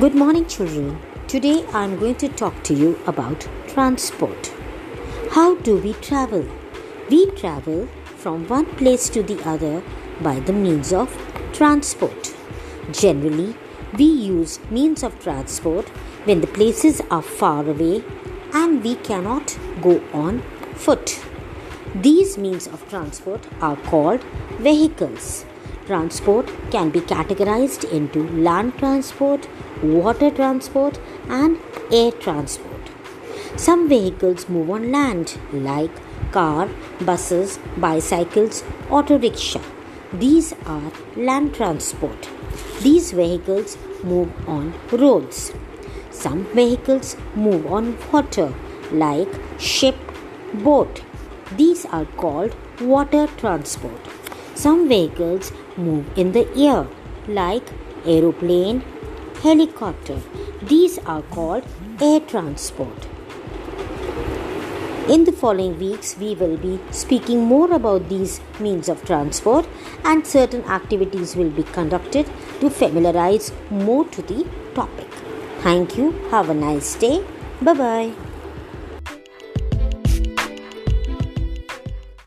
Good morning, children. Today I am going to talk to you about transport. How do we travel? We travel from one place to the other by the means of transport. Generally, we use means of transport when the places are far away and we cannot go on foot. These means of transport are called vehicles. Transport can be categorized into land transport, water transport, and air transport. Some vehicles move on land, like car, buses, bicycles, auto rickshaw. These are land transport. These vehicles move on roads. Some vehicles move on water, like ship, boat. These are called water transport. Some vehicles move in the air, like aeroplane, helicopter. These are called air transport. In the following weeks, we will be speaking more about these means of transport and certain activities will be conducted to familiarize more to the topic. Thank you. Have a nice day. Bye bye.